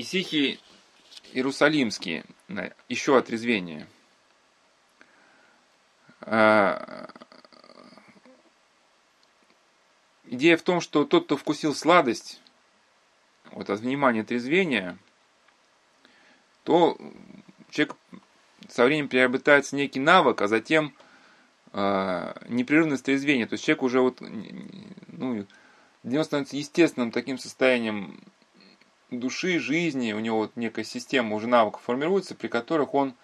Исихий Иерусалимский, еще отрезвение. А, идея в том, что тот, кто вкусил сладость, вот от внимания трезвения, то человек со временем приобретается некий навык, а затем э, непрерывность трезвения. То есть человек уже вот, ну, для него становится естественным таким состоянием души, жизни, у него вот некая система уже навыков формируется, при которых он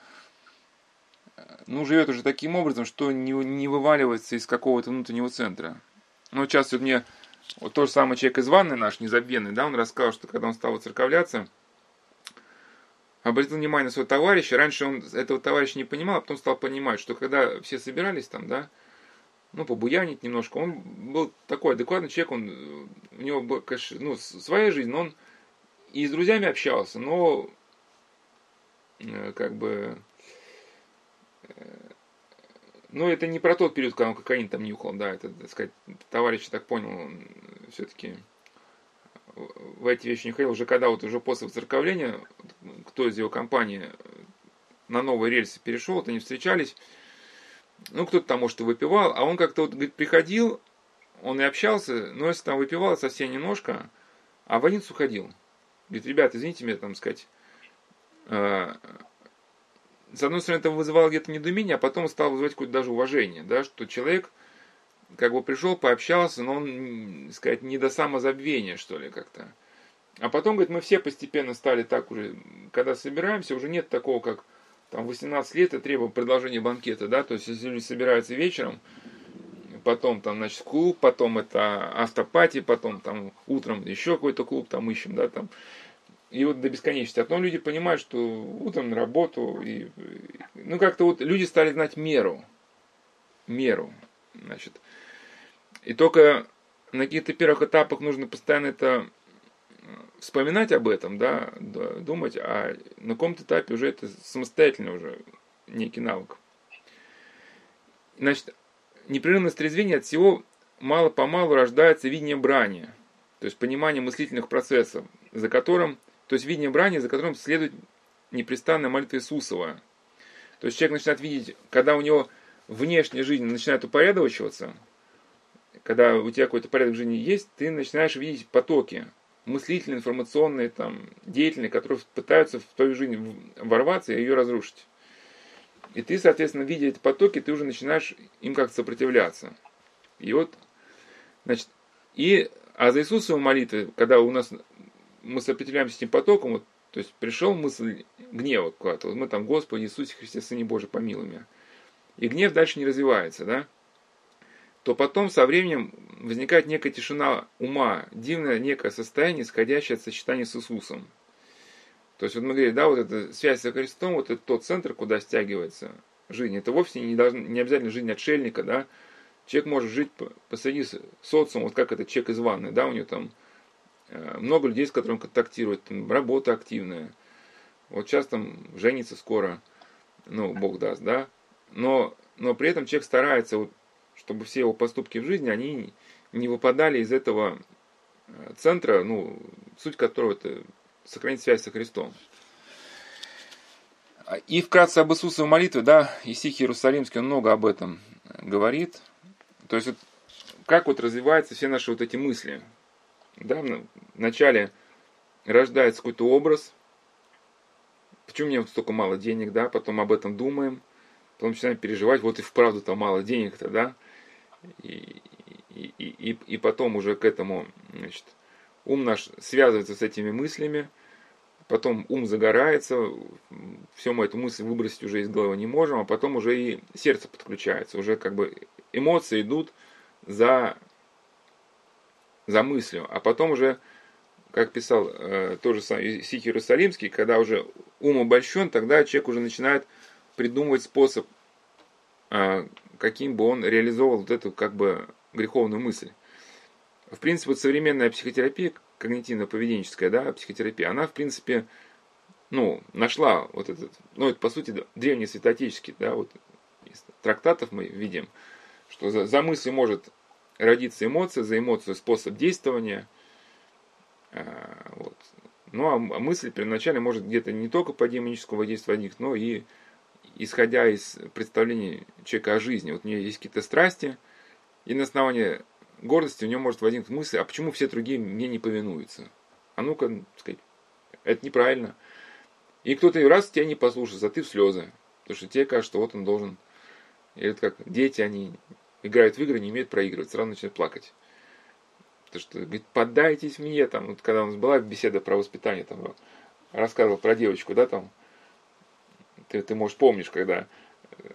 ну, живет уже таким образом, что не, не вываливается из какого-то внутреннего центра. Ну, сейчас вот мне вот тот же самый человек из ванны наш, незабвенный, да, он рассказал, что когда он стал церковляться, обратил внимание на своего товарища. Раньше он этого товарища не понимал, а потом стал понимать, что когда все собирались там, да, ну, побуянить немножко, он был такой адекватный человек, он, у него конечно, ну, своя жизнь, но он и с друзьями общался, но э, как бы э, ну, это не про тот период, когда он кокаин там нюхал, да, это, так сказать, товарищ, так понял, он все-таки в эти вещи не ходил. Уже когда вот уже после церковления, кто из его компании на новые рельсы перешел, вот они встречались, ну, кто-то там, может, и выпивал, а он как-то вот, говорит, приходил, он и общался, но если там выпивал совсем немножко, а в один уходил. Говорит, ребят, извините меня, там сказать, э, с одной стороны, это вызывало где-то недоумение, а потом стало вызывать какое-то даже уважение, да, что человек как бы пришел, пообщался, но он, сказать, не до самозабвения, что ли, как-то. А потом, говорит, мы все постепенно стали так уже, когда собираемся, уже нет такого, как там 18 лет и требуем продолжения банкета, да, то есть если люди собираются вечером, потом там, значит, клуб, потом это автопати, потом там утром еще какой-то клуб там ищем, да, там, и вот до бесконечности. А потом люди понимают, что утром на работу, и, ну, как-то вот люди стали знать меру, меру, значит, и только на каких-то первых этапах нужно постоянно это вспоминать об этом, да, думать, а на каком-то этапе уже это самостоятельно уже некий навык. Значит, непрерывность трезвения от всего мало-помалу рождается видение брани, то есть понимание мыслительных процессов, за которым, то есть видение брани, за которым следует непрестанная молитва Иисусова. То есть человек начинает видеть, когда у него внешняя жизнь начинает упорядочиваться, когда у тебя какой-то порядок жизни есть, ты начинаешь видеть потоки, мыслительные, информационные, там, деятельные, которые пытаются в твою жизнь ворваться и ее разрушить. И ты, соответственно, видя эти потоки, ты уже начинаешь им как-то сопротивляться. И вот, значит, и, а за Иисусовой молитвы, когда у нас мы сопротивляемся этим потоком, вот, то есть пришел мысль гнева куда-то, вот мы там, Господи Иисусе Христе, Сыне Божий, помилуй меня. И гнев дальше не развивается, да? то потом со временем возникает некая тишина ума, дивное некое состояние, исходящее от сочетания с Иисусом. То есть вот мы говорим, да, вот эта связь со Христом, вот это тот центр, куда стягивается жизнь. Это вовсе не, должно, не обязательно жизнь отшельника, да. Человек может жить посреди социума, вот как этот человек из ванны, да, у него там э, много людей, с которыми контактирует, там, работа активная. Вот сейчас там женится скоро, ну, Бог даст, да. Но, но при этом человек старается вот чтобы все его поступки в жизни, они не выпадали из этого э, центра, ну, суть которого это сохранить связь со Христом. И вкратце об Иисусовой молитве, да, Исихий Иерусалимский, он много об этом говорит. То есть, вот, как вот развиваются все наши вот эти мысли. Да, вначале рождается какой-то образ, почему у меня вот столько мало денег, да, потом об этом думаем, потом начинаем переживать, вот и вправду там мало денег-то, да, и, и, и, и потом уже к этому, значит, ум наш связывается с этими мыслями, потом ум загорается, все мы эту мысль выбросить уже из головы не можем, а потом уже и сердце подключается, уже как бы эмоции идут за, за мыслью, а потом уже, как писал э, тоже Сих Иерусалимский, когда уже ум обольщен, тогда человек уже начинает придумывать способ, э, каким бы он реализовал вот эту как бы греховную мысль. В принципе, вот современная психотерапия, когнитивно-поведенческая, да, психотерапия, она, в принципе, ну, нашла вот этот, ну, это, по сути, древний святоотеческий, да, вот из трактатов мы видим, что за, за мыслью может родиться эмоция, за эмоцию способ действования, а, вот. Ну, а мысль первоначально может где-то не только по демоническому воздействию возникнуть, но и исходя из представления человека о жизни. Вот у нее есть какие-то страсти, и на основании гордости у нее может возникнуть мысль, а почему все другие мне не повинуются? А ну-ка, сказать, это неправильно. И кто-то раз тебя не послушается, а ты в слезы. Потому что тебе кажется, что вот он должен. Или это как дети, они играют в игры, не умеют проигрывать, сразу начинают плакать. Потому что, говорит, поддайтесь мне, там, вот когда у нас была беседа про воспитание, там, рассказывал про девочку, да, там, ты, ты можешь помнишь, когда э,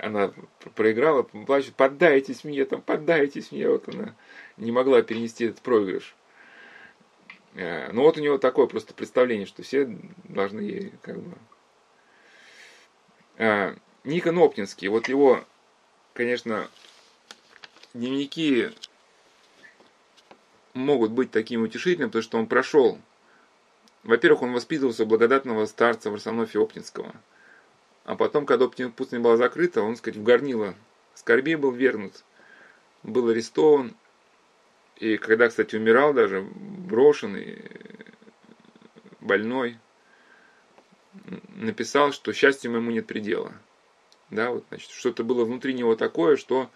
она проиграла, плачет, поддайтесь мне, там, поддайтесь мне, вот она не могла перенести этот проигрыш. Э, ну вот у него такое просто представление, что все должны как бы... А, Никон Оптинский, вот его, конечно, дневники могут быть таким утешительным, потому что он прошел. Во-первых, он воспитывался благодатного старца Варсонофия Оптинского. А потом, когда пустыня была закрыта, он, сказать, в горнило скорби был вернут, был арестован. И когда, кстати, умирал даже, брошенный, больной, написал, что счастью моему нет предела. Да, вот, значит, что-то было внутри него такое, что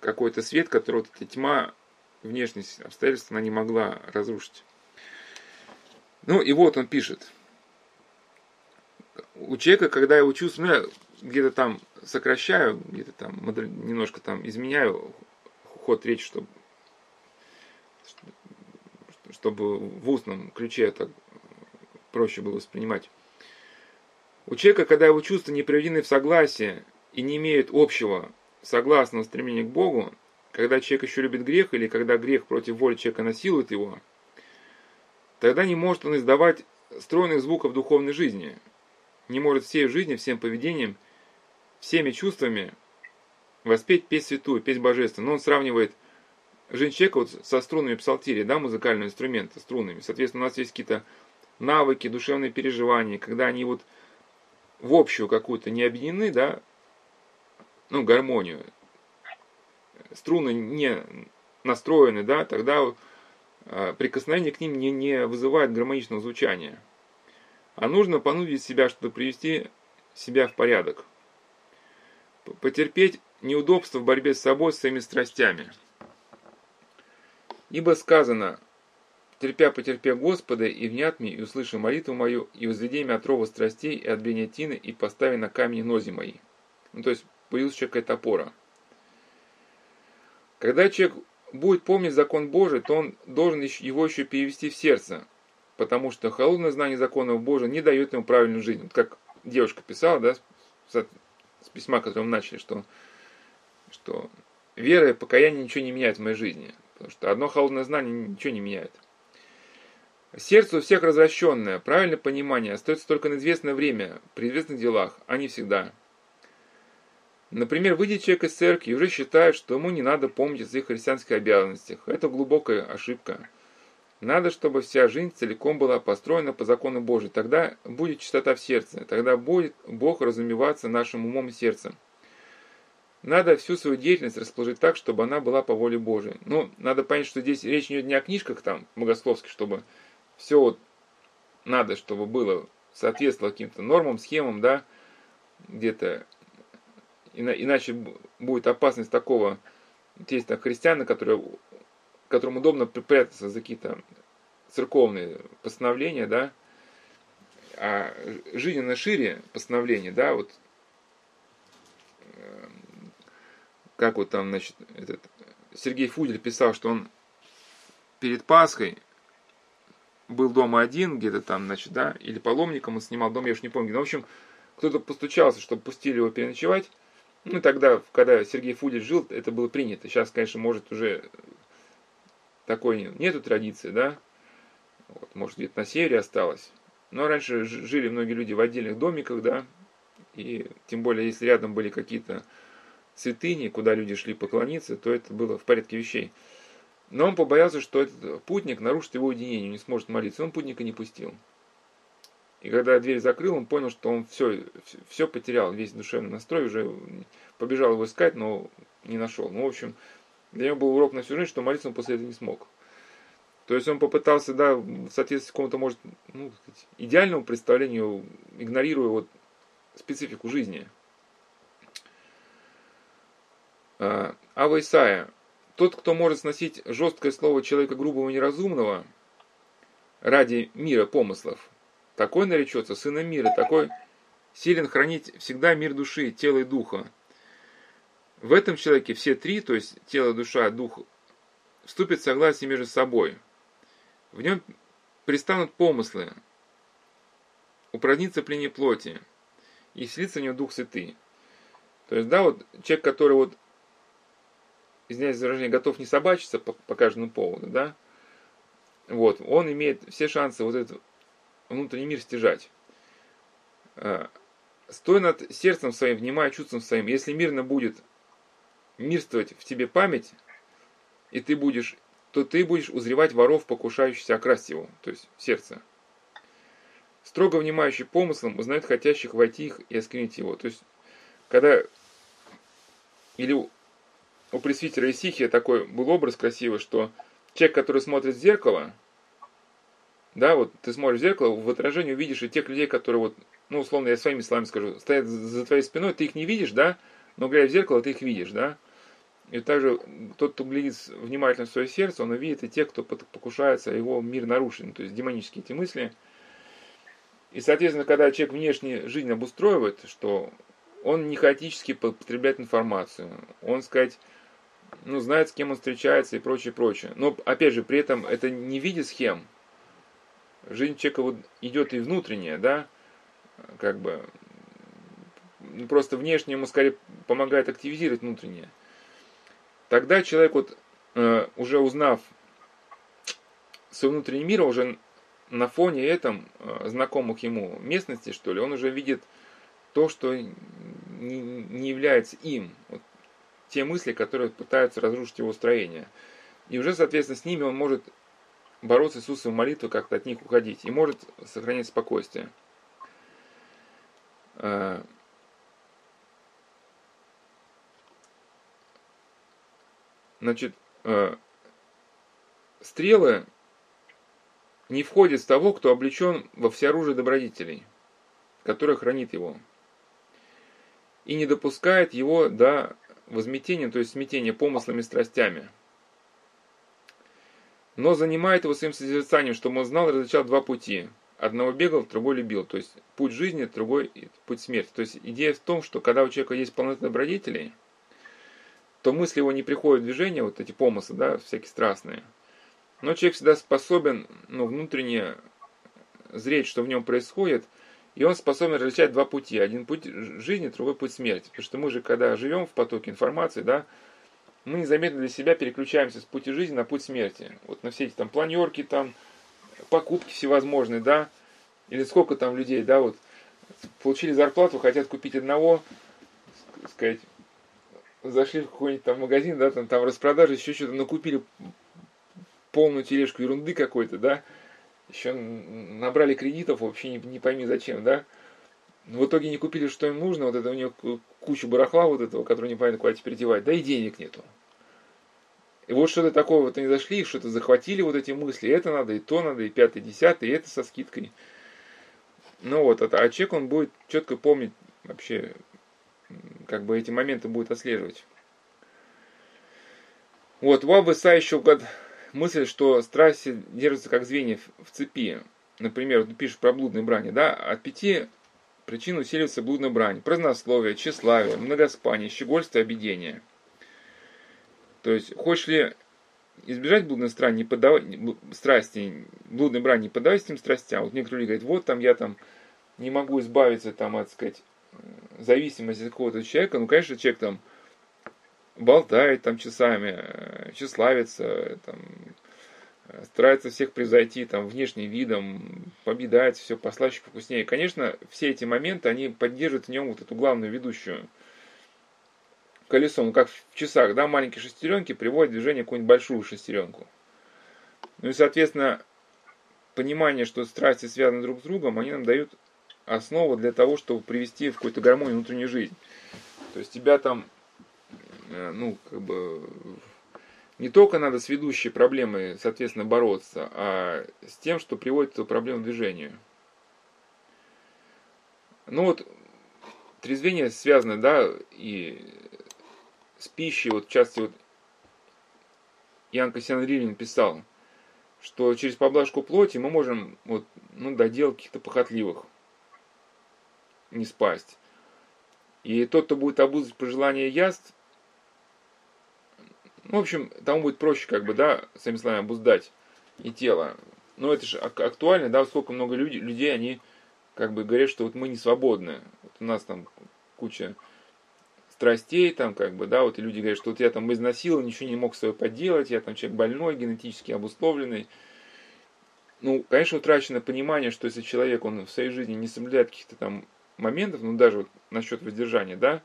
какой-то свет, который вот эта тьма, внешность обстоятельств, она не могла разрушить. Ну и вот он пишет. У человека, когда я учусь, ну я где-то там сокращаю, где-то там немножко там изменяю ход речи, чтобы, чтобы в устном ключе это проще было воспринимать. У человека, когда его чувства не приведены в согласие и не имеют общего согласного стремления к Богу, когда человек еще любит грех или когда грех против воли человека насилует его, тогда не может он издавать стройных звуков духовной жизни, не может всей жизни, всем поведением, всеми чувствами воспеть песнь святую, песнь божественную. Но он сравнивает жизнь человека вот со струнами псалтири, да, музыкального инструмента, струнами. Соответственно, у нас есть какие-то навыки, душевные переживания, когда они вот в общую какую-то не объединены, да, ну, гармонию, струны не настроены, да, тогда э, прикосновение к ним не, не вызывает гармоничного звучания. А нужно понудить себя, чтобы привести себя в порядок. Потерпеть неудобства в борьбе с собой, с своими страстями. Ибо сказано, терпя потерпя Господа, и внят мне, и услыши молитву мою, и возведи меня от рова страстей, и от бенятины, и постави на камень нози мои. Ну, то есть, появилась еще какая-то опора. Когда человек будет помнить закон Божий, то он должен его еще перевести в сердце, потому что холодное знание законов Божия не дает ему правильную жизнь. Вот как девушка писала, да, с, с письма, которым начали, что, что вера и покаяние ничего не меняют в моей жизни. Потому что одно холодное знание ничего не меняет. Сердце у всех развращенное, правильное понимание остается только на известное время, при известных делах, а не всегда. Например, выйдет человек из церкви и уже считает, что ему не надо помнить о своих христианских обязанностях. Это глубокая ошибка. Надо, чтобы вся жизнь целиком была построена по закону Божию. Тогда будет чистота в сердце. Тогда будет Бог разумеваться нашим умом и сердцем. Надо всю свою деятельность расположить так, чтобы она была по воле Божией. Ну, надо понять, что здесь речь идет не о книжках там, богословских, чтобы все вот надо, чтобы было, соответствовало каким-то нормам, схемам, да, где-то иначе будет опасность такого действия христиана, который, которому удобно прятаться за какие-то церковные постановления, да, а жизненно шире постановления, да, вот э, как вот там, значит, этот Сергей Фудель писал, что он перед Пасхой был дома один, где-то там, значит, да, или паломником он снимал дом, я уж не помню. Но, в общем, кто-то постучался, чтобы пустили его переночевать. Ну, тогда, когда Сергей Фудич жил, это было принято. Сейчас, конечно, может, уже такой нету традиции, да? Вот, может, где-то на севере осталось. Но раньше жили многие люди в отдельных домиках, да? И тем более, если рядом были какие-то святыни, куда люди шли поклониться, то это было в порядке вещей. Но он побоялся, что этот путник нарушит его уединение, не сможет молиться. Он путника не пустил. И когда дверь закрыл, он понял, что он все, все потерял, весь душевный настрой, уже побежал его искать, но не нашел. Ну, в общем, для него был урок на всю жизнь, что молиться он после этого не смог. То есть он попытался, да, в соответствии с какому-то, может, ну, сказать, идеальному представлению, игнорируя вот специфику жизни. А, Ава Исаия. Тот, кто может сносить жесткое слово человека грубого и неразумного ради мира помыслов, такой наречется сыном мира, такой силен хранить всегда мир души, тела и духа. В этом человеке все три, то есть тело, душа, дух, вступят в согласие между собой. В нем пристанут помыслы, упразднится плене плоти, и вселится в него Дух Святый. То есть, да, вот человек, который вот, извиняюсь за выражение, готов не собачиться по, по каждому поводу, да, вот, он имеет все шансы вот этот внутренний мир стяжать. А, стой над сердцем своим, внимая чувством своим. Если мирно будет мирствовать в тебе память, и ты будешь, то ты будешь узревать воров, покушающихся окрасть его, то есть сердце. Строго внимающий помыслом узнает хотящих войти их и осквернить его. То есть, когда или у пресвитера Исихия такой был образ красивый, что человек, который смотрит в зеркало, да, вот ты смотришь в зеркало, в отражении увидишь и тех людей, которые вот, ну, условно, я своими словами скажу, стоят за твоей спиной, ты их не видишь, да, но глядя в зеркало, ты их видишь, да. И также тот, кто глядит внимательно в свое сердце, он увидит и тех, кто покушается, его мир нарушен, то есть демонические эти мысли. И, соответственно, когда человек внешне жизнь обустроивает, что он не хаотически потребляет информацию, он, сказать, ну, знает, с кем он встречается и прочее, прочее. Но, опять же, при этом это не в виде схем. Жизнь человека вот идет и внутренняя, да, как бы, просто внешне ему скорее помогает активизировать внутреннее. Тогда человек вот, э, уже узнав свой внутренний мир, уже на фоне этом э, знакомых ему местности, что ли, он уже видит то, что не, является им. Вот, те мысли, которые пытаются разрушить его строение. И уже, соответственно, с ними он может бороться с Иисусом молитвой, как-то от них уходить. И может сохранять спокойствие. Э, Значит, э, стрелы не входят с того, кто облечен во всеоружие добродетелей, которое хранит его, и не допускает его до возметения, то есть смятения помыслами и страстями. Но занимает его своим созерцанием, чтобы он знал и различал два пути. Одного бегал, другой любил. То есть путь жизни, другой путь смерти. То есть идея в том, что когда у человека есть полнота добродетелей – то мысли его не приходят в движение, вот эти помыслы, да, всякие страстные. Но человек всегда способен, ну, внутренне зреть, что в нем происходит, и он способен различать два пути. Один путь жизни, другой путь смерти. Потому что мы же, когда живем в потоке информации, да, мы незаметно для себя переключаемся с пути жизни на путь смерти. Вот на все эти там планерки, там, покупки всевозможные, да, или сколько там людей, да, вот, получили зарплату, хотят купить одного, сказать, зашли в какой-нибудь там магазин, да, там, там распродажи, еще что-то, накупили полную тележку ерунды какой-то, да, еще набрали кредитов, вообще не, не пойми зачем, да, в итоге не купили, что им нужно, вот это у него кучу барахла вот этого, который не понятно куда теперь девать, да и денег нету. И вот что-то такое вот они зашли, что-то захватили вот эти мысли, это надо, и то надо, и пятый, десятый, и это со скидкой. Ну вот, а, а человек, он будет четко помнить вообще, как бы эти моменты будет отслеживать. Вот, у Абыса еще мысль, что страсти держатся как звенья в цепи. Например, вот пишет про блудные брани, да, от пяти причин усиливается блудная брань. Празднословие, тщеславие, многоспание, щегольство обидение. То есть, хочешь ли избежать блудной страни, не поддавать, страсти, блудной брани, не поддавайся этим страстям. Вот некоторые люди говорят, вот там я там не могу избавиться там, от сказать, зависимость от какого-то человека, ну, конечно, человек там болтает там часами, э, тщеславится, там, э, старается всех превзойти там внешним видом, победать, все послаще, вкуснее. Конечно, все эти моменты, они поддерживают в нем вот эту главную ведущую колесо, ну как в часах, да, маленькие шестеренки приводят в движение какую-нибудь большую шестеренку. Ну и, соответственно, понимание, что страсти связаны друг с другом, они нам дают основа для того, чтобы привести в какую-то гармонию внутреннюю жизнь. То есть тебя там, э, ну, как бы, не только надо с ведущей проблемой, соответственно, бороться, а с тем, что приводит эту проблему к движению. Ну вот, трезвение связано, да, и с пищей, вот в частности, вот Ян Кассиан Рилин писал, что через поблажку плоти мы можем вот, ну, доделать каких-то похотливых, не спасть. И тот, кто будет обузать пожелания яств, ну, в общем, тому будет проще, как бы, да, сами словами, обуздать и тело. Но это же актуально, да, сколько много людей, людей, они как бы говорят, что вот мы не свободны. Вот у нас там куча страстей, там, как бы, да, вот и люди говорят, что вот я там изнасиловал, ничего не мог свое поделать, я там человек больной, генетически обусловленный. Ну, конечно, утрачено понимание, что если человек, он в своей жизни не соблюдает каких-то там моментов, ну, даже вот насчет воздержания, да,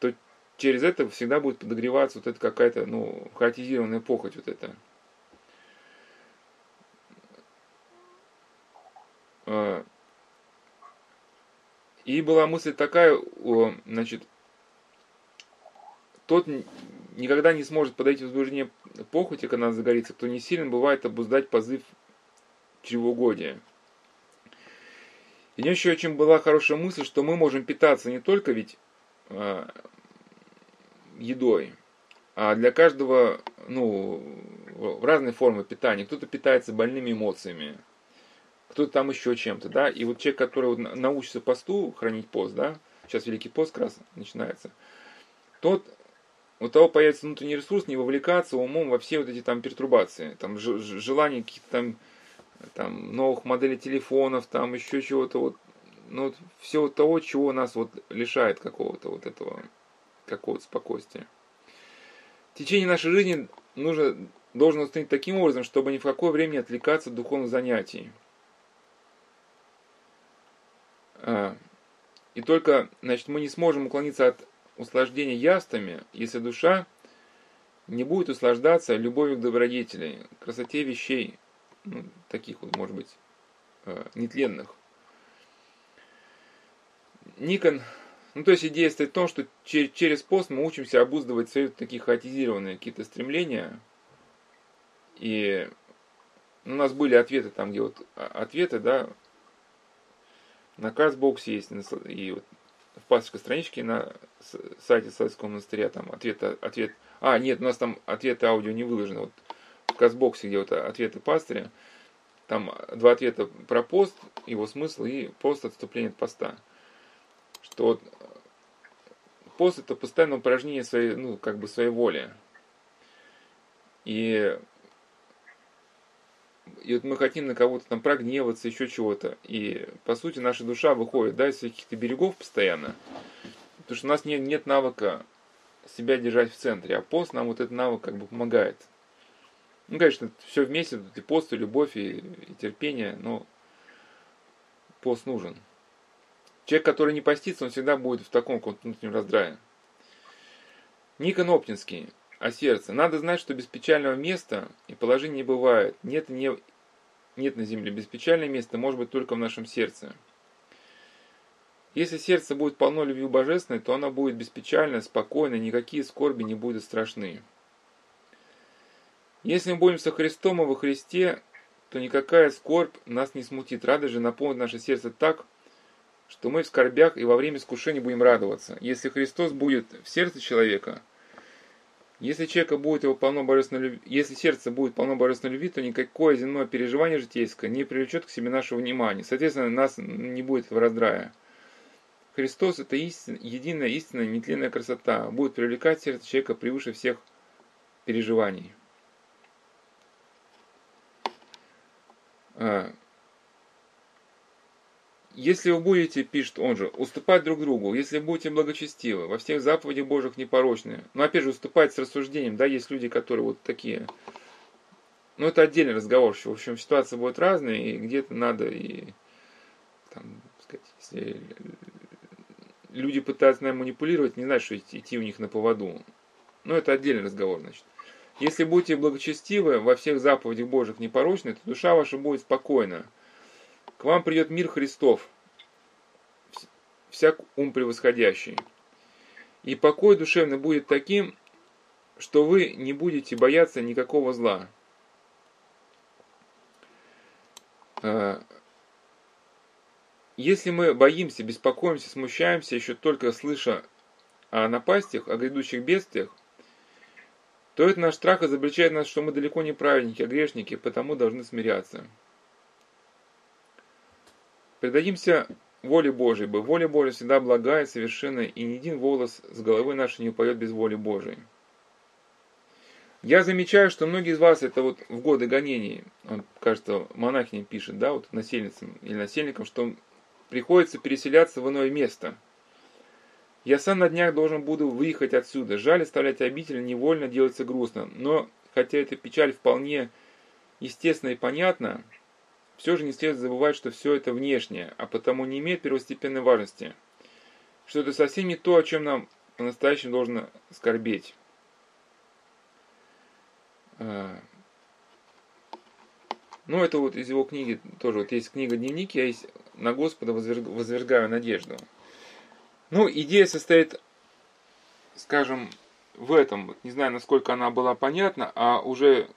то через это всегда будет подогреваться вот эта какая-то, ну, хаотизированная похоть вот эта. А, и была мысль такая, значит, тот никогда не сможет подойти возбуждение похоти, когда она загорится, кто не силен, бывает обуздать позыв чревоугодия. И еще очень была хорошая мысль, что мы можем питаться не только ведь э, едой, а для каждого, ну, в разной формы питания. Кто-то питается больными эмоциями, кто-то там еще чем-то, да. И вот человек, который вот научится посту хранить пост, да, сейчас Великий пост как раз начинается, тот у того появится внутренний ресурс не вовлекаться умом во все вот эти там пертурбации, там желание каких-то там, там новых моделей телефонов, там еще чего-то вот, ну вот все вот того, чего нас вот лишает какого-то вот этого, какого-то спокойствия. Течение нашей жизни нужно, должен установить таким образом, чтобы ни в какое время не отвлекаться от духовных занятий. А, и только, значит, мы не сможем уклониться от услаждения яствами, если душа не будет услаждаться любовью к добродетели, красоте вещей, ну, таких вот, может быть, э, нетленных. Никон, ну то есть идея стоит в том, что через пост мы учимся обуздывать свои такие хаотизированные какие-то стремления. И у нас были ответы там, где вот а, ответы, да, на Казбоксе есть, и вот в пасторской страничке на сайте Соловецкого монастыря, там ответ, ответ, а, нет, у нас там ответы аудио не выложены, вот Казбоксе, где вот ответы пастыря, там два ответа про пост, его смысл и пост отступление от поста. Что вот пост это постоянное упражнение своей, ну, как бы своей воли. И и вот мы хотим на кого-то там прогневаться, еще чего-то. И, по сути, наша душа выходит, да, из каких-то берегов постоянно. Потому что у нас нет, нет навыка себя держать в центре. А пост нам вот этот навык как бы помогает. Ну, конечно, все вместе, и пост, и любовь, и, и терпение, но пост нужен. Человек, который не постится, он всегда будет в таком внутреннем раздрае. Никон Оптинский о сердце. Надо знать, что без печального места и положения не бывает. Нет, не, нет на земле. Беспечальное место может быть только в нашем сердце. Если сердце будет полно любви божественной, то оно будет беспечально, спокойно, никакие скорби не будут страшны. Если мы будем со Христом и во Христе, то никакая скорбь нас не смутит. Радость же наполнит наше сердце так, что мы в скорбях и во время искушения будем радоваться. Если Христос будет в сердце человека – если человека будет его полно божественной любви, если сердце будет полно божественной любви, то никакое земное переживание житейское не привлечет к себе нашего внимания. Соответственно, нас не будет этого раздрая. Христос – это истина, единая истинная нетленная красота, будет привлекать сердце человека превыше всех переживаний. Если вы будете, пишет он же, уступать друг другу, если будете благочестивы, во всех заповедях Божьих непорочны, но опять же уступать с рассуждением, да, есть люди, которые вот такие, ну это отдельный разговор, в общем, ситуация будет разная, и где-то надо и, там, сказать, если люди пытаются нами манипулировать, не знаю, что идти у них на поводу, но это отдельный разговор, значит. Если будете благочестивы, во всех заповедях Божьих непорочны, то душа ваша будет спокойна, к вам придет мир Христов, всяк ум превосходящий. И покой душевный будет таким, что вы не будете бояться никакого зла. Э, если мы боимся, беспокоимся, смущаемся, еще только слыша о напастях, о грядущих бедствиях, то этот наш страх изобличает нас, что мы далеко не праведники, а грешники, потому должны смиряться. Предадимся воле Божией, бы воля Божия всегда благая, совершенная, и ни один волос с головы нашей не упадет без воли Божией. Я замечаю, что многие из вас, это вот в годы гонений, он, кажется, монахиня пишет, да, вот насельницам или насельникам, что приходится переселяться в иное место. Я сам на днях должен буду выехать отсюда. Жаль оставлять обитель, невольно делается грустно. Но, хотя эта печаль вполне естественна и понятна, все же не следует забывать, что все это внешнее, а потому не имеет первостепенной важности. Что это совсем не то, о чем нам по-настоящему должно скорбеть. А, ну, это вот из его книги тоже. Вот есть книга «Дневник», я есть «На Господа возвергаю надежду». Ну, идея состоит, скажем, в этом. Не знаю, насколько она была понятна, а уже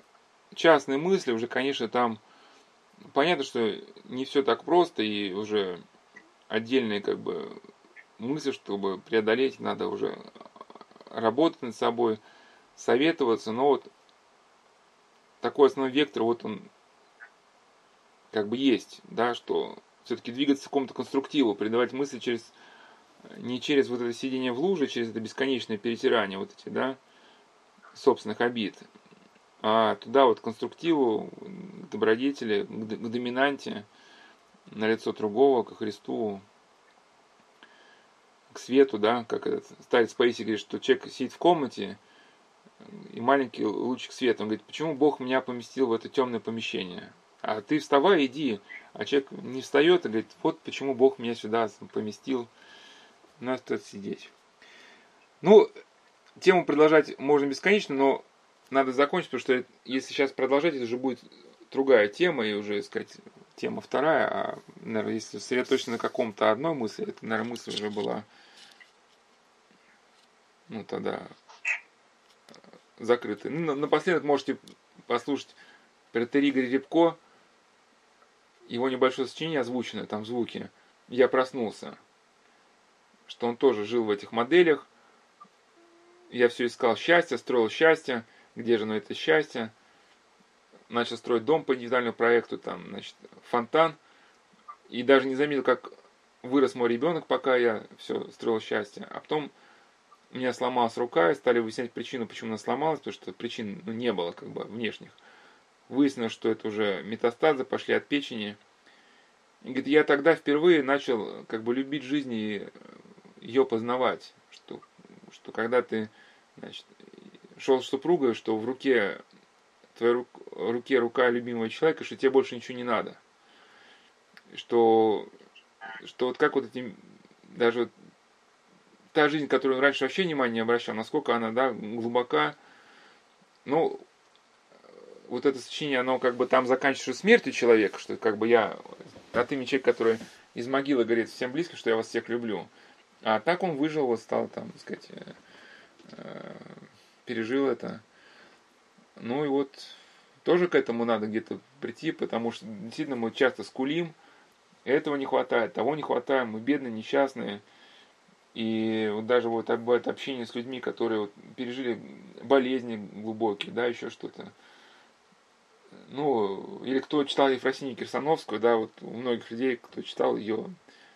частные мысли, уже, конечно, там понятно, что не все так просто, и уже отдельные как бы мысли, чтобы преодолеть, надо уже работать над собой, советоваться, но вот такой основной вектор, вот он как бы есть, да, что все-таки двигаться к какому-то конструктиву, передавать мысли через не через вот это сидение в луже, через это бесконечное перетирание вот эти, да, собственных обид, а туда вот конструктиву, к добродетели, к доминанте, на лицо другого, к Христу, к свету, да, как этот старец Паисий говорит, что человек сидит в комнате, и маленький лучик света. Он говорит, почему Бог меня поместил в это темное помещение? А ты вставай, иди. А человек не встает и говорит, вот почему Бог меня сюда поместил. Надо тут сидеть. Ну, тему продолжать можно бесконечно, но надо закончить, потому что если сейчас продолжать, это уже будет другая тема, и уже, сказать, тема вторая, а, наверное, если сосредоточиться на каком-то одной мысли, это, наверное, мысль уже была, ну, тогда закрыты. Ну, напоследок можете послушать Претер Игорь Рябко, его небольшое сочинение озвученное, там звуки. Я проснулся. Что он тоже жил в этих моделях. Я все искал счастье, строил счастье. Где же оно это счастье? Начал строить дом по индивидуальному проекту, там, значит, фонтан. И даже не заметил, как вырос мой ребенок, пока я все строил счастье. А потом у меня сломалась рука, и стали выяснять причину, почему она сломалась, потому что причин ну, не было как бы внешних. Выяснилось, что это уже метастазы пошли от печени. И говорит, я тогда впервые начал как бы любить жизнь и ее познавать, что, что когда ты значит, шел с супругой, что в руке твоей рук, руке рука любимого человека, что тебе больше ничего не надо. Что, что вот как вот эти даже та жизнь, которую он раньше вообще внимания не обращал, насколько она, да, глубока. Ну, вот это сочинение, оно как бы там заканчивается смертью человека, что как бы я от имени человека, который из могилы говорит всем близко, что я вас всех люблю. А так он выжил, вот стал там, так сказать, э, э, пережил это. Ну и вот тоже к этому надо где-то прийти, потому что действительно мы часто скулим, этого не хватает, того не хватает, мы бедные, несчастные. И вот даже вот бывает общение с людьми, которые вот пережили болезни глубокие, да, еще что-то. Ну, или кто читал Ефросинию Кирсановскую, да, вот у многих людей, кто читал ее,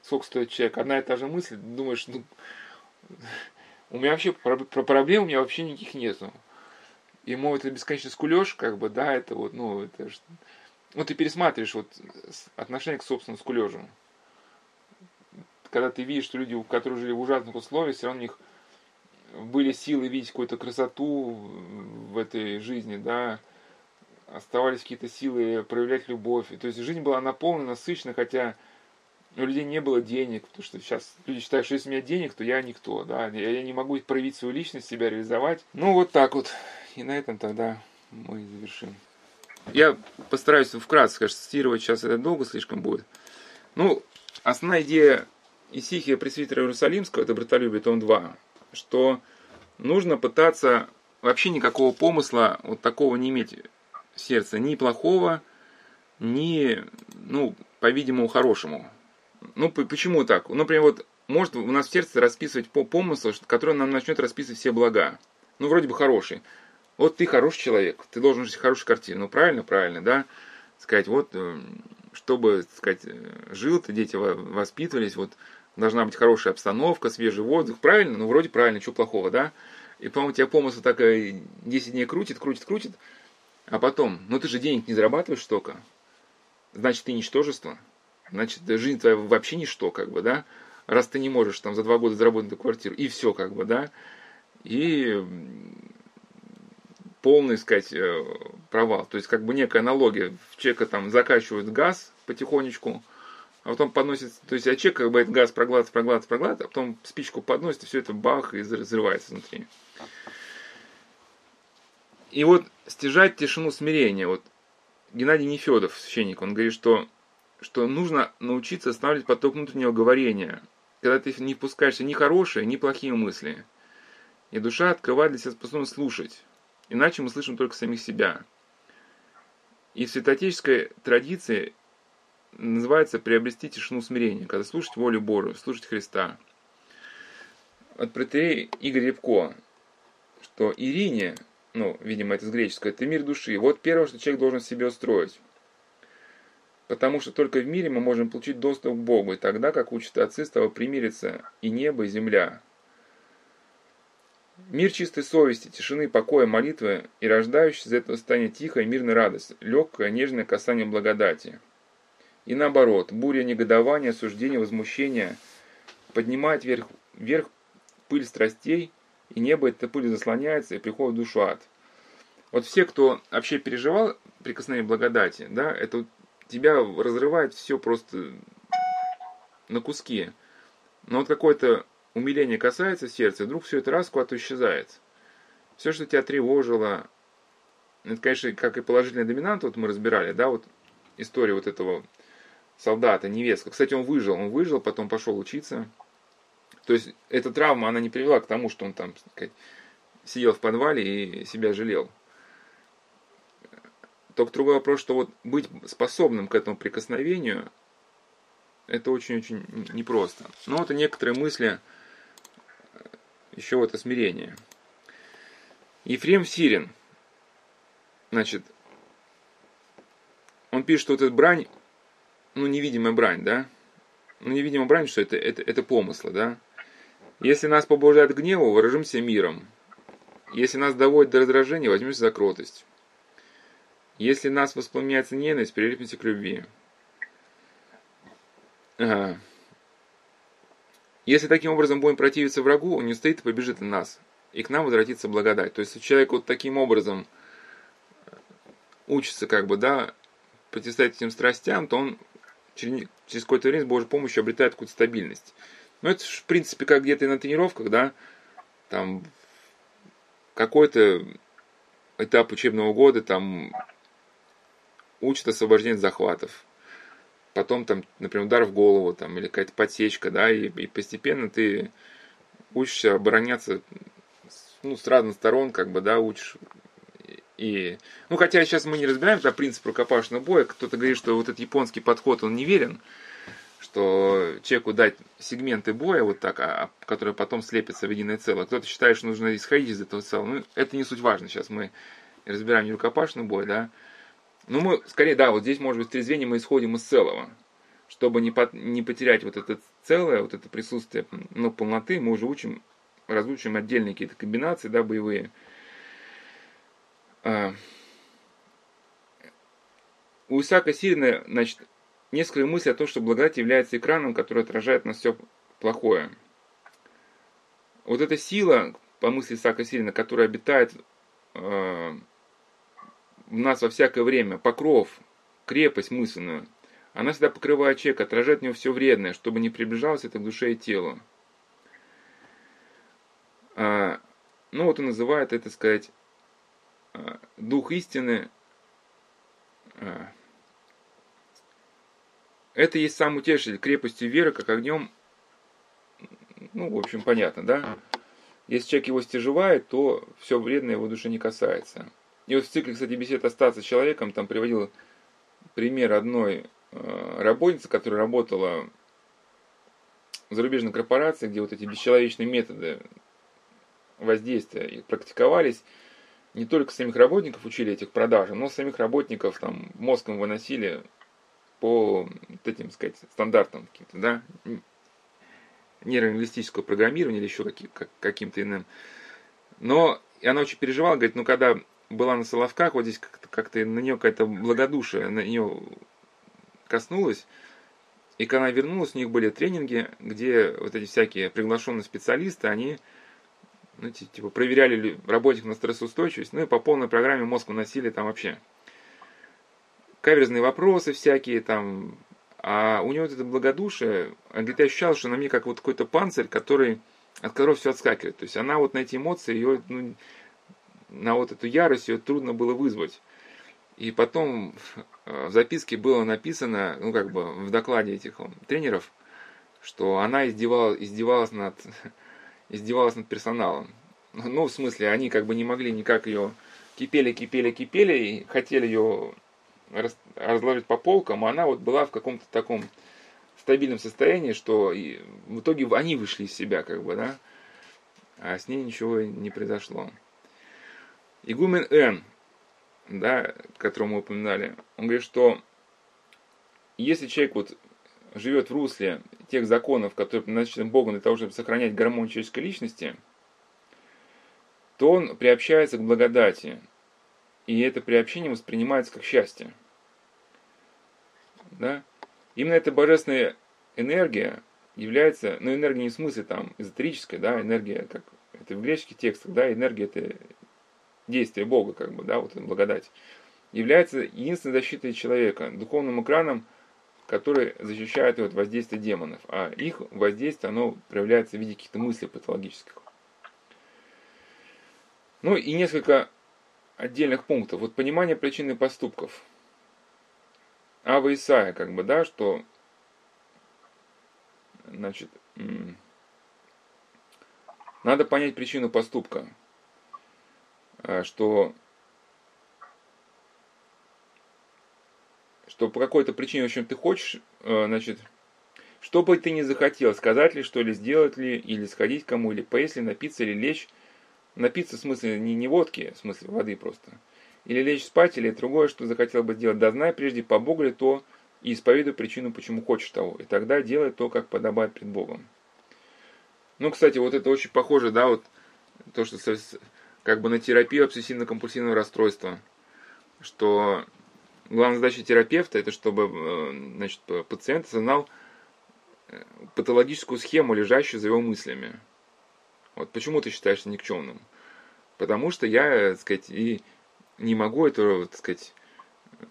сколько стоит человек, одна и та же мысль, думаешь, ну, у меня вообще про, про проблем у меня вообще никаких нету. И мой это бесконечно скулеж, как бы, да, это вот, ну, это ну, ты пересматриваешь вот отношение к собственному скулежу когда ты видишь, что люди, которые жили в ужасных условиях, все равно у них были силы видеть какую-то красоту в этой жизни, да, оставались какие-то силы проявлять любовь. То есть жизнь была наполнена, насыщена, хотя у людей не было денег, потому что сейчас люди считают, что если у меня денег, то я никто, да, я не могу проявить свою личность, себя реализовать. Ну, вот так вот. И на этом тогда мы завершим. Я постараюсь вкратце, конечно, цитировать, сейчас это долго слишком будет. Ну, основная идея Исихия пресвитера Иерусалимского, это Братолюбие, том 2, что нужно пытаться вообще никакого помысла вот такого не иметь в сердце, ни плохого, ни, ну, по-видимому, хорошему. Ну, почему так? Ну, например, вот может у нас в сердце расписывать по помыслу, который нам начнет расписывать все блага. Ну, вроде бы хороший. Вот ты хороший человек, ты должен жить хорошей картиной. Ну, правильно, правильно, да? Сказать, вот, э, чтобы, сказать, э, жил ты, дети воспитывались, вот, должна быть хорошая обстановка, свежий воздух, правильно? Ну, вроде правильно, что плохого, да? И, по-моему, тебя помысл так 10 дней крутит, крутит, крутит, а потом, ну ты же денег не зарабатываешь столько, значит, ты ничтожество, значит, жизнь твоя вообще ничто, как бы, да? Раз ты не можешь там за два года заработать эту квартиру, и все, как бы, да? И полный, сказать, э, провал. То есть, как бы некая аналогия. В человека там закачивают газ потихонечку, а потом подносит, то есть, а человек как бы этот газ проглатывает, проглатывает, проглатывает, а потом спичку подносит, и все это бах, и взрывается внутри. И вот стяжать тишину смирения. Вот Геннадий Нефедов, священник, он говорит, что, что нужно научиться останавливать поток внутреннего говорения, когда ты не впускаешься ни хорошие, ни плохие мысли. И душа открывает для себя способность слушать. Иначе мы слышим только самих себя. И в святотеческой традиции называется приобрести тишину смирения, когда слушать волю Божию, слушать Христа. От протерей Игорь Рябко, что Ирине, ну, видимо, это с греческого, это мир души. Вот первое, что человек должен себе устроить. Потому что только в мире мы можем получить доступ к Богу, и тогда, как учат отцы, с того и небо, и земля. Мир чистой совести, тишины, покоя, молитвы, и рождающийся из этого станет тихая, мирная радость, легкое, нежное касание благодати. И наоборот, буря негодования, осуждения, возмущения поднимает вверх, вверх пыль страстей, и небо эта пыль заслоняется, и приходит в душу ад. Вот все, кто вообще переживал прикосновение благодати, да, это тебя разрывает все просто на куски. Но вот какое-то умиление касается сердца, вдруг все это раз куда-то исчезает. Все, что тебя тревожило, это, конечно, как и положительный доминант, вот мы разбирали, да, вот история вот этого солдата, невестка. Кстати, он выжил, он выжил, потом пошел учиться. То есть эта травма, она не привела к тому, что он там сказать, сидел в подвале и себя жалел. Только другой вопрос, что вот быть способным к этому прикосновению, это очень-очень непросто. Но это некоторые мысли еще вот о смирении. Ефрем Сирин, значит, он пишет, что вот эта брань ну, невидимая брань, да? Ну, невидимая брань, что это, это, это помыслы, да? Если нас побуждает гневу, выражимся миром. Если нас доводит до раздражения, возьмемся за кротость. Если нас воспламеняется ненависть, прилепимся к любви. Ага. Если таким образом будем противиться врагу, он не стоит и побежит на нас. И к нам возвратится благодать. То есть, человек вот таким образом учится, как бы, да, противостоять этим страстям, то он через, через какое-то время с Божьей помощью обретает какую-то стабильность. Но это, в принципе, как где-то и на тренировках, да, там какой-то этап учебного года там учат освобождение захватов. Потом там, например, удар в голову там, или какая-то подсечка, да, и, и постепенно ты учишься обороняться ну, с разных сторон, как бы, да, учишь и, ну, хотя сейчас мы не разбираем это принцип рукопашного боя. Кто-то говорит, что вот этот японский подход, он неверен, что человеку дать сегменты боя вот так, а, которые потом слепятся в единое целое. Кто-то считает, что нужно исходить из этого целого. Ну, это не суть важно. Сейчас мы разбираем не рукопашный бой, да. Ну, мы, скорее, да, вот здесь, может быть, в трезвении мы исходим из целого. Чтобы не, по, не потерять вот это целое, вот это присутствие, ну, полноты, мы уже учим, разучим отдельные какие-то комбинации, да, боевые. А, у Исаака Сирина, значит, несколько мыслей о том, что благодать является экраном, который отражает на все плохое. Вот эта сила, по мысли Исаака Сирина, которая обитает э, в нас во всякое время, покров, крепость мысленную, она всегда покрывает человека, отражает в него все вредное, чтобы не приближалось это к душе и телу. А, ну вот он называет это, сказать, Э, дух истины, э, это есть сам утешитель крепостью веры, как огнем, ну, в общем, понятно, да? Если человек его стяжевает, то все вредное его душе не касается. И вот в цикле, кстати, бесед «Остаться человеком» там приводил пример одной э, работницы, которая работала в зарубежной корпорации, где вот эти бесчеловечные методы воздействия практиковались, не только самих работников учили этих продажам, но самих работников там мозгом выносили по вот этим, сказать, стандартам каким-то, да, нейролингвистического программирования или еще каким-то иным. Но и она очень переживала, говорит, ну когда была на Соловках, вот здесь как-то, как на нее какая-то благодушие на нее коснулось, и когда она вернулась, у них были тренинги, где вот эти всякие приглашенные специалисты, они ну, типа, проверяли работников на стрессоустойчивость, ну и по полной программе мозг выносили там вообще. Каверзные вопросы всякие там, а у него вот это благодушие, он говорит, я ощущал, что на мне как вот какой-то панцирь, который, от которого все отскакивает. То есть она вот на эти эмоции, ее, ну, на вот эту ярость ее трудно было вызвать. И потом в записке было написано, ну как бы в докладе этих тренеров, что она издевалась, издевалась над издевалась над персоналом. Ну, в смысле, они как бы не могли никак ее кипели, кипели, кипели и хотели ее разложить по полкам, а она вот была в каком-то таком стабильном состоянии, что и в итоге они вышли из себя, как бы, да, а с ней ничего не произошло. Игумен Н, да, которого мы упоминали, он говорит, что если человек вот живет в русле тех законов, которые предназначены Богом для того, чтобы сохранять гармонию человеческой личности, то он приобщается к благодати, и это приобщение воспринимается как счастье. Да? Именно эта божественная энергия является, ну энергия не в смысле там эзотерическая, да, энергия, как это в греческих текстах, да, энергия это действие Бога, как бы, да, вот благодать, является единственной защитой человека, духовным экраном, который защищает его от воздействия демонов, а их воздействие, оно проявляется в виде каких-то мыслей патологических. Ну и несколько отдельных пунктов. Вот понимание причины поступков. Ава Исаия, как бы, да, что, значит, надо понять причину поступка, что что по какой-то причине, в общем, ты хочешь, э, значит, что бы ты ни захотел, сказать ли, что ли, сделать ли, или сходить кому, или поесть ли, напиться, или лечь. Напиться в смысле не, не водки, в смысле воды просто. Или лечь спать, или другое, что захотел бы сделать. Да знай прежде, по Богу ли то, и исповедуй причину, почему хочешь того. И тогда делай то, как подобает пред Богом. Ну, кстати, вот это очень похоже, да, вот то, что как бы на терапию обсессивно-компульсивного расстройства. Что главная задача терапевта это чтобы э, значит, пациент осознал э, патологическую схему, лежащую за его мыслями. Вот почему ты считаешься никчемным? Потому что я, так сказать, и не могу это, так сказать, э,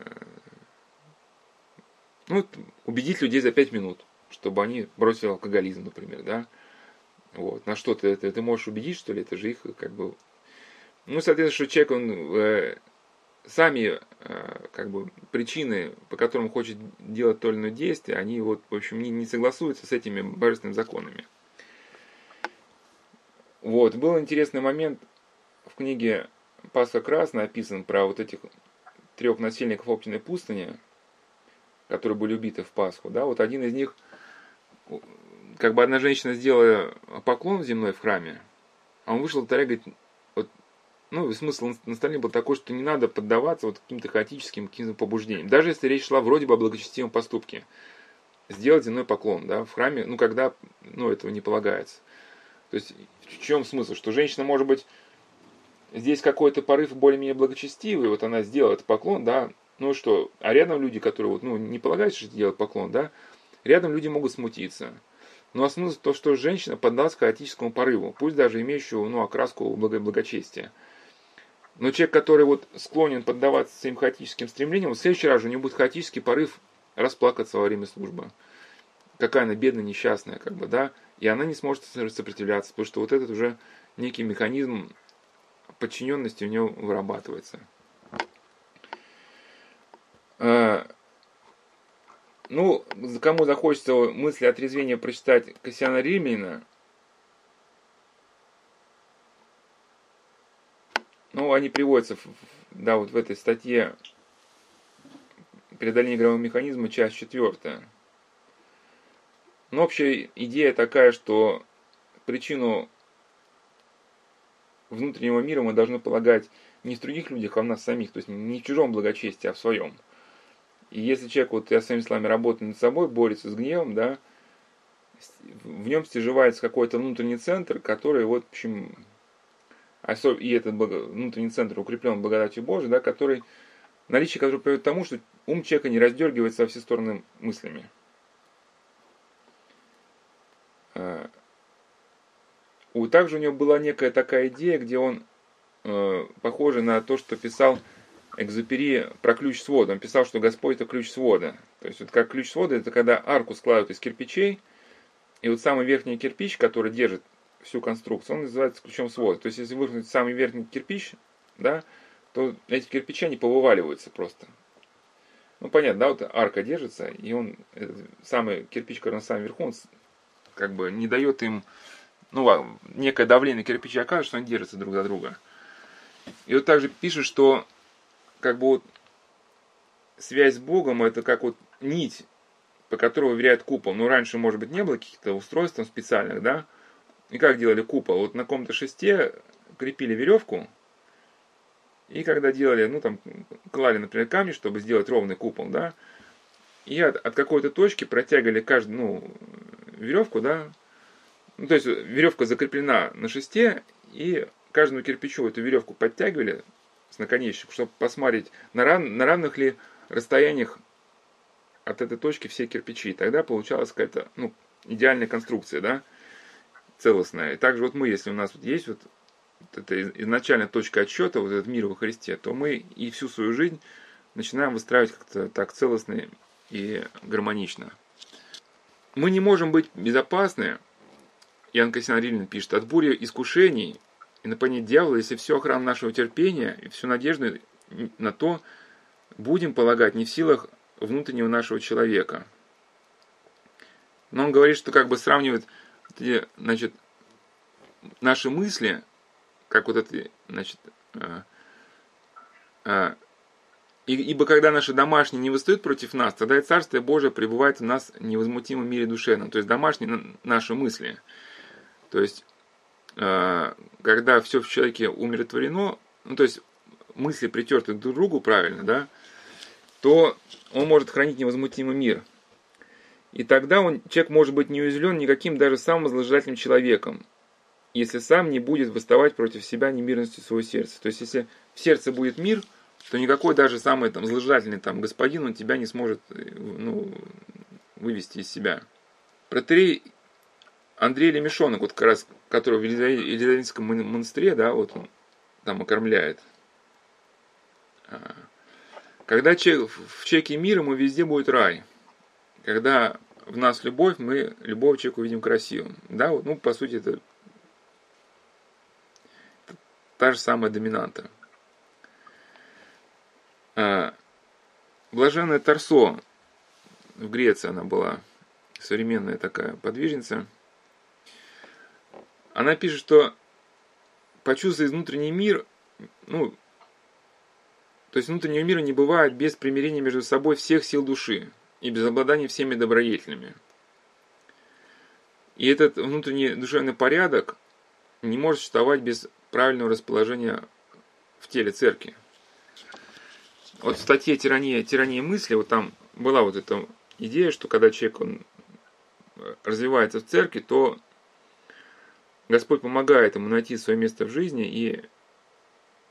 ну, убедить людей за пять минут, чтобы они бросили алкоголизм, например, да. Вот. На что ты, ты, ты можешь убедить, что ли? Это же их как бы... Ну, соответственно, что человек, он сами э, как бы причины, по которым хочет делать то или иное действие, они вот, в общем, не, не согласуются с этими божественными законами. Вот, был интересный момент в книге Пасха Красная описан про вот этих трех насильников Оптиной пустыни, которые были убиты в Пасху, да, вот один из них, как бы одна женщина сделала поклон земной в храме, а он вышел от говорит, ну, смысл на стороне был такой, что не надо поддаваться вот каким-то хаотическим каким-то побуждениям. Даже если речь шла вроде бы о благочестивом поступке. Сделать земной поклон, да, в храме, ну, когда, ну, этого не полагается. То есть, в чем смысл? Что женщина, может быть, здесь какой-то порыв более-менее благочестивый, вот она сделает поклон, да, ну что, а рядом люди, которые вот, ну, не полагаются, делать поклон, да, рядом люди могут смутиться. Но ну, смысл то, что женщина поддалась хаотическому порыву, пусть даже имеющему, ну, окраску благочестия. Но человек, который вот склонен поддаваться своим хаотическим стремлениям, в следующий раз у него будет хаотический порыв расплакаться во время службы. Какая она бедная, несчастная, как бы, да, и она не сможет сопротивляться, потому что вот этот уже некий механизм подчиненности у него вырабатывается. А, ну, кому захочется мысли отрезвения прочитать Кассиана Римина, они приводятся, да, вот в этой статье преодоление игрового механизма, часть четвертая. Но общая идея такая, что причину внутреннего мира мы должны полагать не в других людях, а в нас самих, то есть не в чужом благочестии, а в своем. И если человек, вот я своими словами, работает над собой, борется с гневом, да, в нем стяживается какой-то внутренний центр, который, вот, в общем, и этот внутренний центр укреплен благодатью Божией, да, который, наличие которого приводит к тому, что ум человека не раздергивается во все стороны мыслями. А, также у него была некая такая идея, где он, э, похоже на то, что писал Экзупери про ключ свода. Он писал, что Господь это ключ свода. То есть вот как ключ свода, это когда арку складывают из кирпичей, и вот самый верхний кирпич, который держит всю конструкцию, он называется ключом свода. То есть если вырвать самый верхний кирпич, да, то эти кирпичи не повываливаются просто. Ну понятно, да, вот арка держится, и он, самый кирпич, который на самом верху, он как бы не дает им, ну, некое давление кирпича оказывает, что они держатся друг за друга. И вот также пишет, что как бы вот связь с Богом это как вот нить, по которой выверяют купол. Ну, раньше, может быть, не было каких-то устройств там специальных, да? И как делали купол? Вот на каком-то шесте крепили веревку, и когда делали, ну, там, клали, например, камни, чтобы сделать ровный купол, да, и от, от какой-то точки протягивали каждую, ну, веревку, да, ну, то есть веревка закреплена на шесте, и каждому кирпичу эту веревку подтягивали с наконечником, чтобы посмотреть, на, ран, на равных ли расстояниях от этой точки все кирпичи. И тогда получалась какая-то, ну, идеальная конструкция, да, целостная. И также вот мы, если у нас вот есть вот, эта изначальная точка отсчета, вот этот мир во Христе, то мы и всю свою жизнь начинаем выстраивать как-то так целостно и гармонично. Мы не можем быть безопасны, Ян Кассиан пишет, от бури искушений и нападения дьявола, если все охрана нашего терпения и всю надежду на то будем полагать не в силах внутреннего нашего человека. Но он говорит, что как бы сравнивает значит, наши мысли, как вот это, значит, а, а, ибо когда наши домашние не восстают против нас, тогда и Царствие Божие пребывает в нас в невозмутимом мире душевном. То есть домашние наши мысли. То есть, а, когда все в человеке умиротворено, ну, то есть мысли притерты друг к другу правильно, да, то он может хранить невозмутимый мир. И тогда он, человек может быть не уязвлен никаким даже самым зложительным человеком, если сам не будет выставать против себя немирностью своего сердца. То есть, если в сердце будет мир, то никакой даже самый там зложительный там господин он тебя не сможет ну, вывести из себя. Протерей Андрей Лемешонок, вот как раз, который в Елизаветском монастыре, да, вот он там окормляет. А, когда в человеке мира, мы везде будет рай. Когда в нас любовь, мы любого человека увидим красивым. Да, вот, ну, по сути, это та же самая доминанта. А, блаженная Тарсо, в Греции она была, современная такая подвижница. Она пишет, что почувствовать внутренний мир, ну, то есть внутреннего мира не бывает без примирения между собой всех сил души и без обладания всеми добродетелями. И этот внутренний душевный порядок не может существовать без правильного расположения в теле церкви. Вот в статье «Тирания, тирания мысли» вот там была вот эта идея, что когда человек он развивается в церкви, то Господь помогает ему найти свое место в жизни и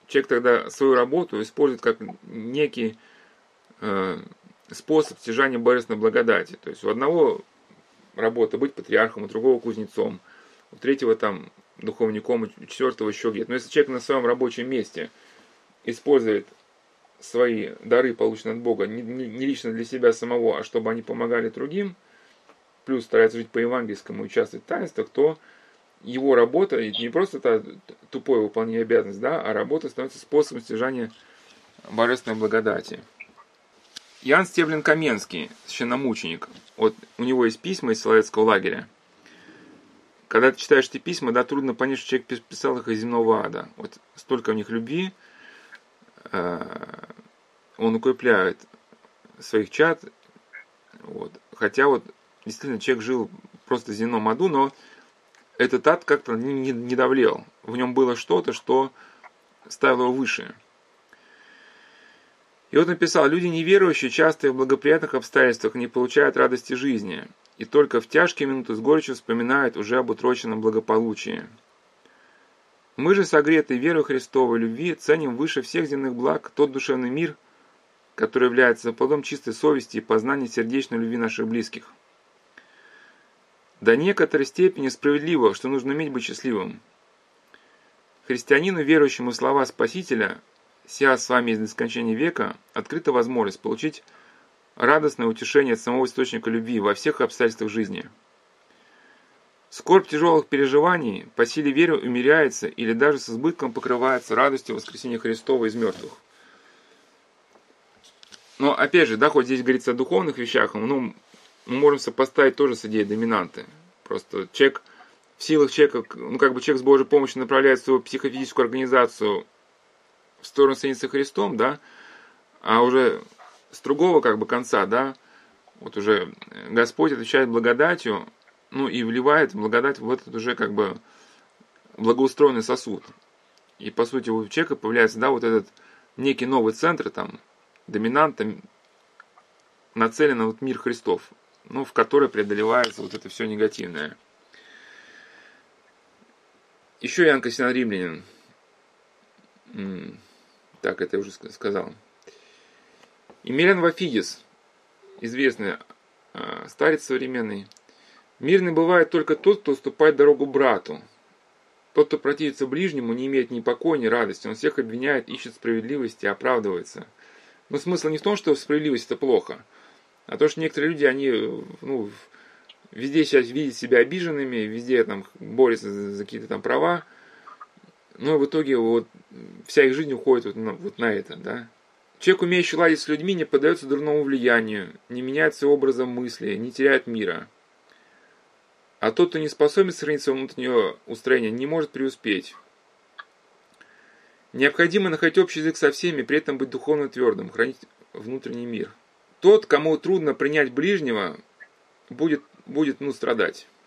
человек тогда свою работу использует как некий э, способ стяжания божественной благодати. То есть у одного работа быть патриархом, у другого кузнецом, у третьего там духовником, у четвертого еще где-то. Но если человек на своем рабочем месте использует свои дары, полученные от Бога, не, лично для себя самого, а чтобы они помогали другим, плюс старается жить по-евангельскому и участвовать в таинствах, то его работа не просто это тупое выполнение обязанностей, да, а работа становится способом стяжания божественной благодати. Ян Стеблин Каменский, священномученик, вот у него есть письма из Соловецкого лагеря. Когда ты читаешь эти письма, да, трудно понять, что человек писал их из земного ада. Вот столько у них любви, он укрепляет своих чад, вот. хотя вот действительно человек жил просто в земном аду, но этот ад как-то не, не, не давлел. В нем было что-то, что ставило его выше. И вот написал, люди неверующие часто и в благоприятных обстоятельствах не получают радости жизни, и только в тяжкие минуты с горечью вспоминают уже об утроченном благополучии. Мы же, согретые верой Христовой любви, ценим выше всех земных благ тот душевный мир, который является плодом чистой совести и познания сердечной любви наших близких. До некоторой степени справедливо, что нужно уметь быть счастливым. Христианину, верующему слова Спасителя, сия с вами из нескончания века, открыта возможность получить радостное утешение от самого источника любви во всех обстоятельствах жизни. Скорбь тяжелых переживаний по силе веры умеряется или даже с избытком покрывается радостью воскресения Христова из мертвых. Но опять же, да, хоть здесь говорится о духовных вещах, ну, мы можем сопоставить тоже с идеей доминанты. Просто человек в силах человека, ну как бы человек с Божьей помощью направляет свою психофизическую организацию в сторону соединения Христом, да, а уже с другого как бы конца, да, вот уже Господь отвечает благодатью, ну и вливает благодать в этот уже как бы благоустроенный сосуд. И по сути у человека появляется, да, вот этот некий новый центр, там, доминант, нацелен на вот мир Христов, ну, в который преодолевается вот это все негативное. Еще Иоанн Кассиан Римлянин. Так, это я уже сказал. Емельян Вафидис, известный а, старец современный. Мирный бывает только тот, кто уступает дорогу брату. Тот, кто противится ближнему, не имеет ни покоя, ни радости. Он всех обвиняет, ищет справедливости, оправдывается. Но смысл не в том, что справедливость это плохо, а то, что некоторые люди, они ну, везде сейчас видят себя обиженными, везде там борются за какие-то там права. Но в итоге вот вся их жизнь уходит вот на, вот на это, да. Человек, умеющий ладить с людьми, не поддается дурному влиянию, не меняется образом мысли, не теряет мира. А тот, кто не способен сохранить свое внутреннее устроение, не может преуспеть. Необходимо находить общий язык со всеми, при этом быть духовно твердым, хранить внутренний мир. Тот, кому трудно принять ближнего, будет, будет ну, страдать.